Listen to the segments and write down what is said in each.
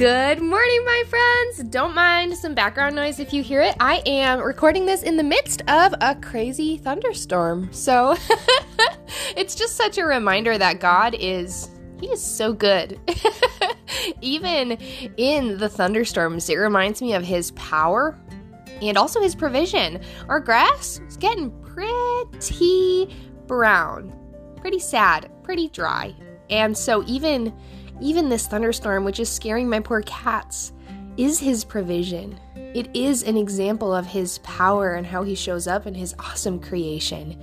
Good morning, my friends. Don't mind some background noise if you hear it. I am recording this in the midst of a crazy thunderstorm. So it's just such a reminder that God is, He is so good. Even in the thunderstorms, it reminds me of His power and also His provision. Our grass is getting pretty brown, pretty sad, pretty dry. And so even even this thunderstorm, which is scaring my poor cats, is his provision. It is an example of his power and how he shows up in his awesome creation.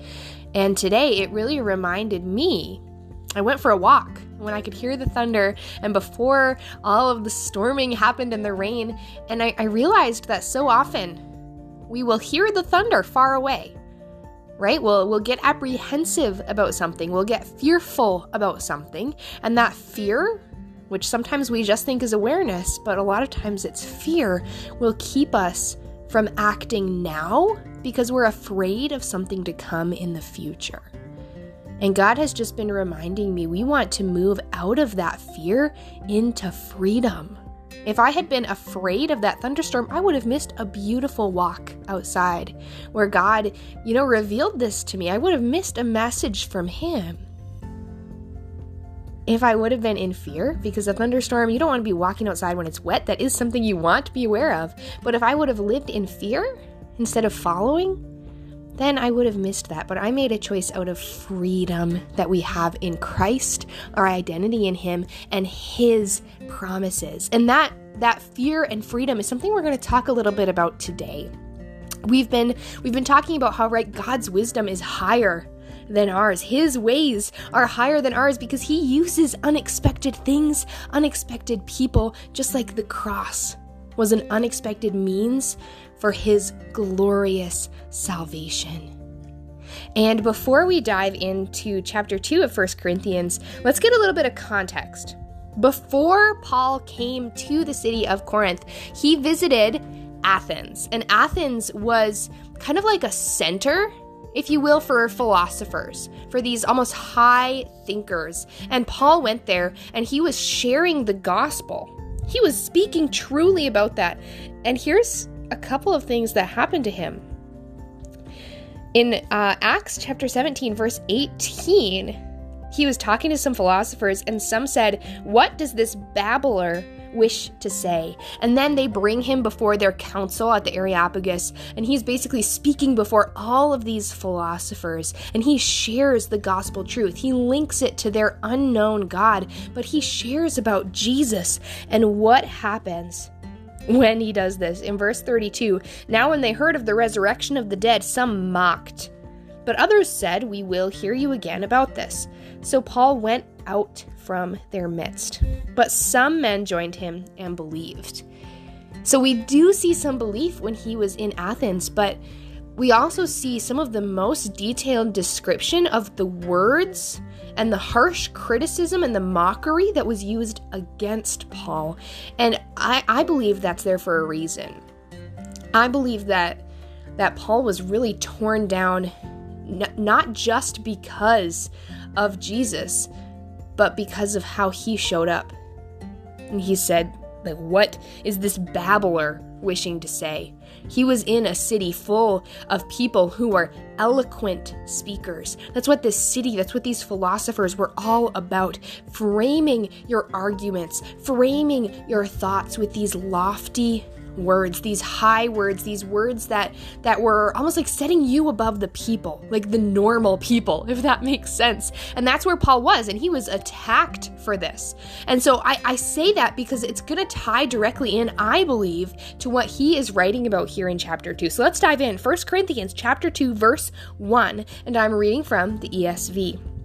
And today it really reminded me. I went for a walk when I could hear the thunder and before all of the storming happened and the rain, and I, I realized that so often we will hear the thunder far away right? We'll, we'll get apprehensive about something, we'll get fearful about something, and that fear which sometimes we just think is awareness, but a lot of times it's fear, will keep us from acting now because we're afraid of something to come in the future. And God has just been reminding me we want to move out of that fear into freedom. If I had been afraid of that thunderstorm, I would have missed a beautiful walk outside where God, you know, revealed this to me. I would have missed a message from Him if I would have been in fear, because a thunderstorm, you don't want to be walking outside when it's wet. That is something you want to be aware of. But if I would have lived in fear instead of following, then I would have missed that. But I made a choice out of freedom that we have in Christ, our identity in Him, and His promises. And that that fear and freedom is something we're going to talk a little bit about today. We've been we've been talking about how right God's wisdom is higher than ours. His ways are higher than ours because He uses unexpected things, unexpected people, just like the cross was an unexpected means for His glorious salvation. And before we dive into chapter 2 of 1 Corinthians, let's get a little bit of context. Before Paul came to the city of Corinth, he visited Athens. And Athens was kind of like a center if you will, for philosophers, for these almost high thinkers. And Paul went there and he was sharing the gospel. He was speaking truly about that. And here's a couple of things that happened to him. In uh, Acts chapter 17, verse 18, he was talking to some philosophers, and some said, What does this babbler wish to say. And then they bring him before their council at the Areopagus, and he's basically speaking before all of these philosophers, and he shares the gospel truth. He links it to their unknown God, but he shares about Jesus and what happens when he does this. In verse 32, now when they heard of the resurrection of the dead, some mocked. But others said, We will hear you again about this. So Paul went out from their midst. But some men joined him and believed. So we do see some belief when he was in Athens, but we also see some of the most detailed description of the words and the harsh criticism and the mockery that was used against Paul. And I, I believe that's there for a reason. I believe that that Paul was really torn down n- not just because of Jesus, but because of how he showed up. And he said, like, what is this babbler wishing to say? He was in a city full of people who were eloquent speakers. That's what this city, that's what these philosophers were all about. Framing your arguments, framing your thoughts with these lofty words, these high words, these words that that were almost like setting you above the people, like the normal people, if that makes sense. And that's where Paul was, and he was attacked for this. And so I, I say that because it's gonna tie directly in, I believe, to what he is writing about here in chapter 2. So let's dive in. 1 Corinthians chapter 2, verse 1, and I'm reading from the ESV.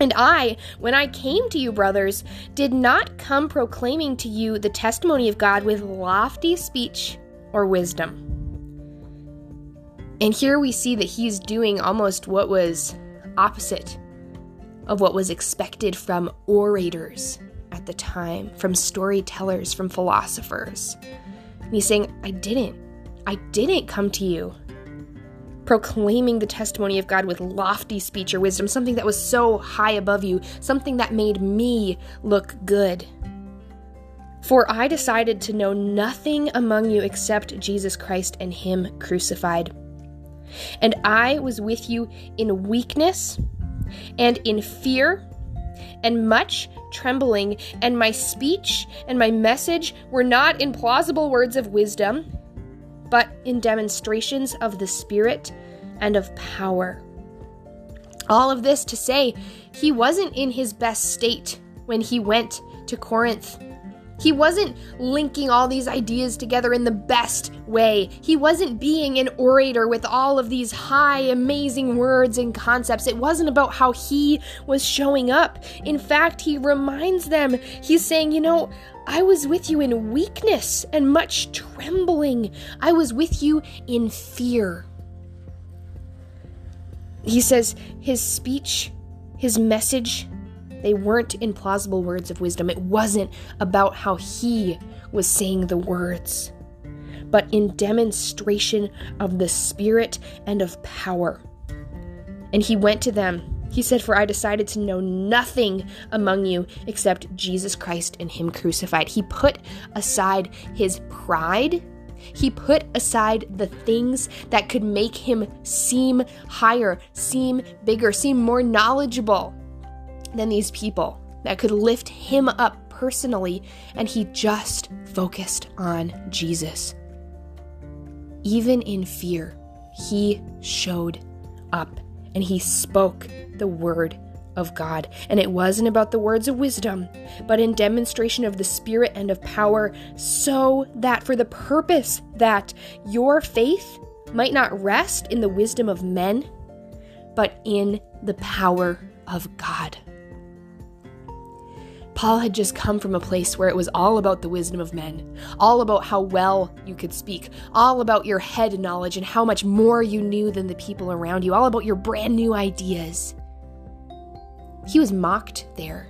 And I, when I came to you, brothers, did not come proclaiming to you the testimony of God with lofty speech or wisdom. And here we see that he's doing almost what was opposite of what was expected from orators at the time, from storytellers, from philosophers. And he's saying, I didn't. I didn't come to you proclaiming the testimony of God with lofty speech or wisdom, something that was so high above you, something that made me look good. For I decided to know nothing among you except Jesus Christ and Him crucified. And I was with you in weakness and in fear and much trembling, and my speech and my message were not in plausible words of wisdom, but in demonstrations of the Spirit and of power. All of this to say, he wasn't in his best state when he went to Corinth. He wasn't linking all these ideas together in the best way. He wasn't being an orator with all of these high, amazing words and concepts. It wasn't about how he was showing up. In fact, he reminds them, he's saying, You know, I was with you in weakness and much trembling. I was with you in fear. He says his speech, his message, they weren't implausible words of wisdom. It wasn't about how he was saying the words, but in demonstration of the Spirit and of power. And he went to them. He said, For I decided to know nothing among you except Jesus Christ and Him crucified. He put aside his pride he put aside the things that could make him seem higher, seem bigger, seem more knowledgeable than these people that could lift him up personally, and he just focused on Jesus. Even in fear, he showed up and he spoke the word of God. And it wasn't about the words of wisdom, but in demonstration of the Spirit and of power, so that for the purpose that your faith might not rest in the wisdom of men, but in the power of God. Paul had just come from a place where it was all about the wisdom of men, all about how well you could speak, all about your head knowledge and how much more you knew than the people around you, all about your brand new ideas. He was mocked there.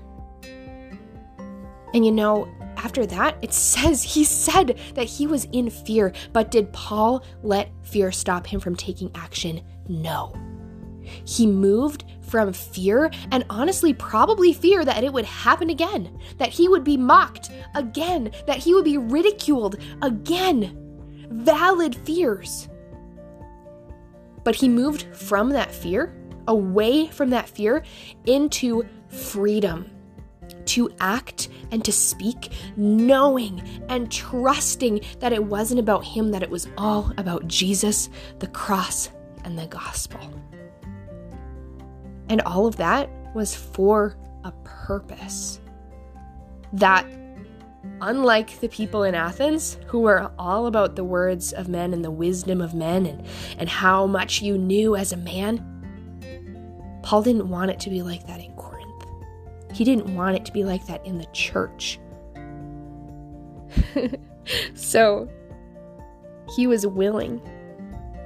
And you know, after that, it says he said that he was in fear, but did Paul let fear stop him from taking action? No. He moved from fear and honestly, probably fear that it would happen again, that he would be mocked again, that he would be ridiculed again. Valid fears. But he moved from that fear away from that fear into freedom to act and to speak, knowing and trusting that it wasn't about him, that it was all about Jesus, the cross, and the gospel. And all of that was for a purpose. That, unlike the people in Athens, who were all about the words of men and the wisdom of men and, and how much you knew as a man, Paul didn't want it to be like that in Corinth. He didn't want it to be like that in the church. so he was willing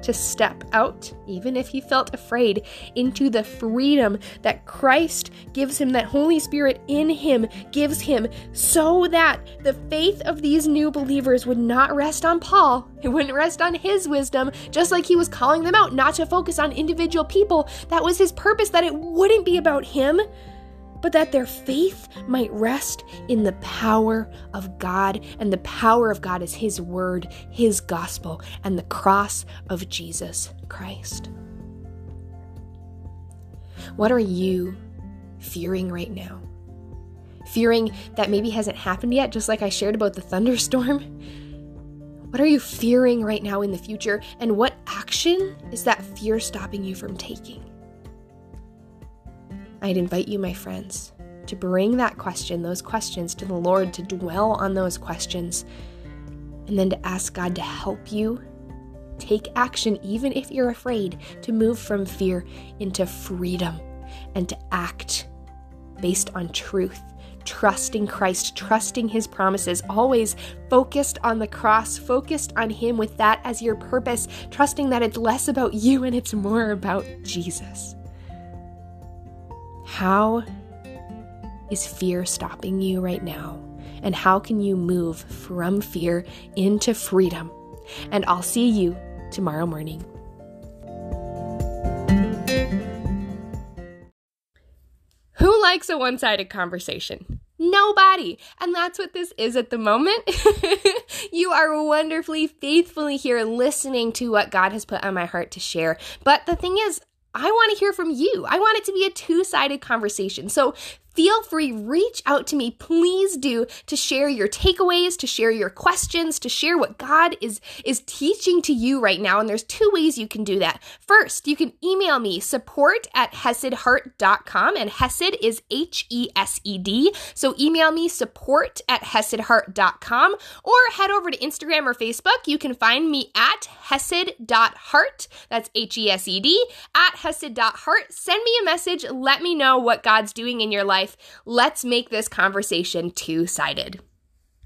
to step out, even if he felt afraid, into the freedom that Christ gives him, that Holy Spirit in him gives him, so that the faith of these new believers would not rest on Paul. It wouldn't rest on his wisdom, just like he was calling them out not to focus on individual people. That was his purpose, that it wouldn't be about him, but that their faith might rest in the power of God. And the power of God is His Word, His gospel, and the cross of Jesus Christ. What are you fearing right now? Fearing that maybe hasn't happened yet, just like I shared about the thunderstorm? What are you fearing right now in the future? And what action is that fear stopping you from taking? I'd invite you, my friends, to bring that question, those questions to the Lord, to dwell on those questions, and then to ask God to help you take action, even if you're afraid, to move from fear into freedom and to act based on truth, trusting Christ, trusting his promises, always focused on the cross, focused on him with that as your purpose, trusting that it's less about you and it's more about Jesus. How is fear stopping you right now? And how can you move from fear into freedom? And I'll see you tomorrow morning. Who likes a one sided conversation? Nobody. And that's what this is at the moment. you are wonderfully, faithfully here listening to what God has put on my heart to share. But the thing is, I want to hear from you. I want it to be a two sided conversation. So feel free, reach out to me, please do, to share your takeaways, to share your questions, to share what God is, is teaching to you right now. And there's two ways you can do that. First, you can email me support at hesedheart.com, and Hesed is H E S E D. So email me support at hesedheart.com or head over to Instagram or Facebook. You can find me at hesed.heart. That's H E S E D, at hesed.heart. Send me a message. Let me know what God's doing in your life life. Let's make this conversation two sided.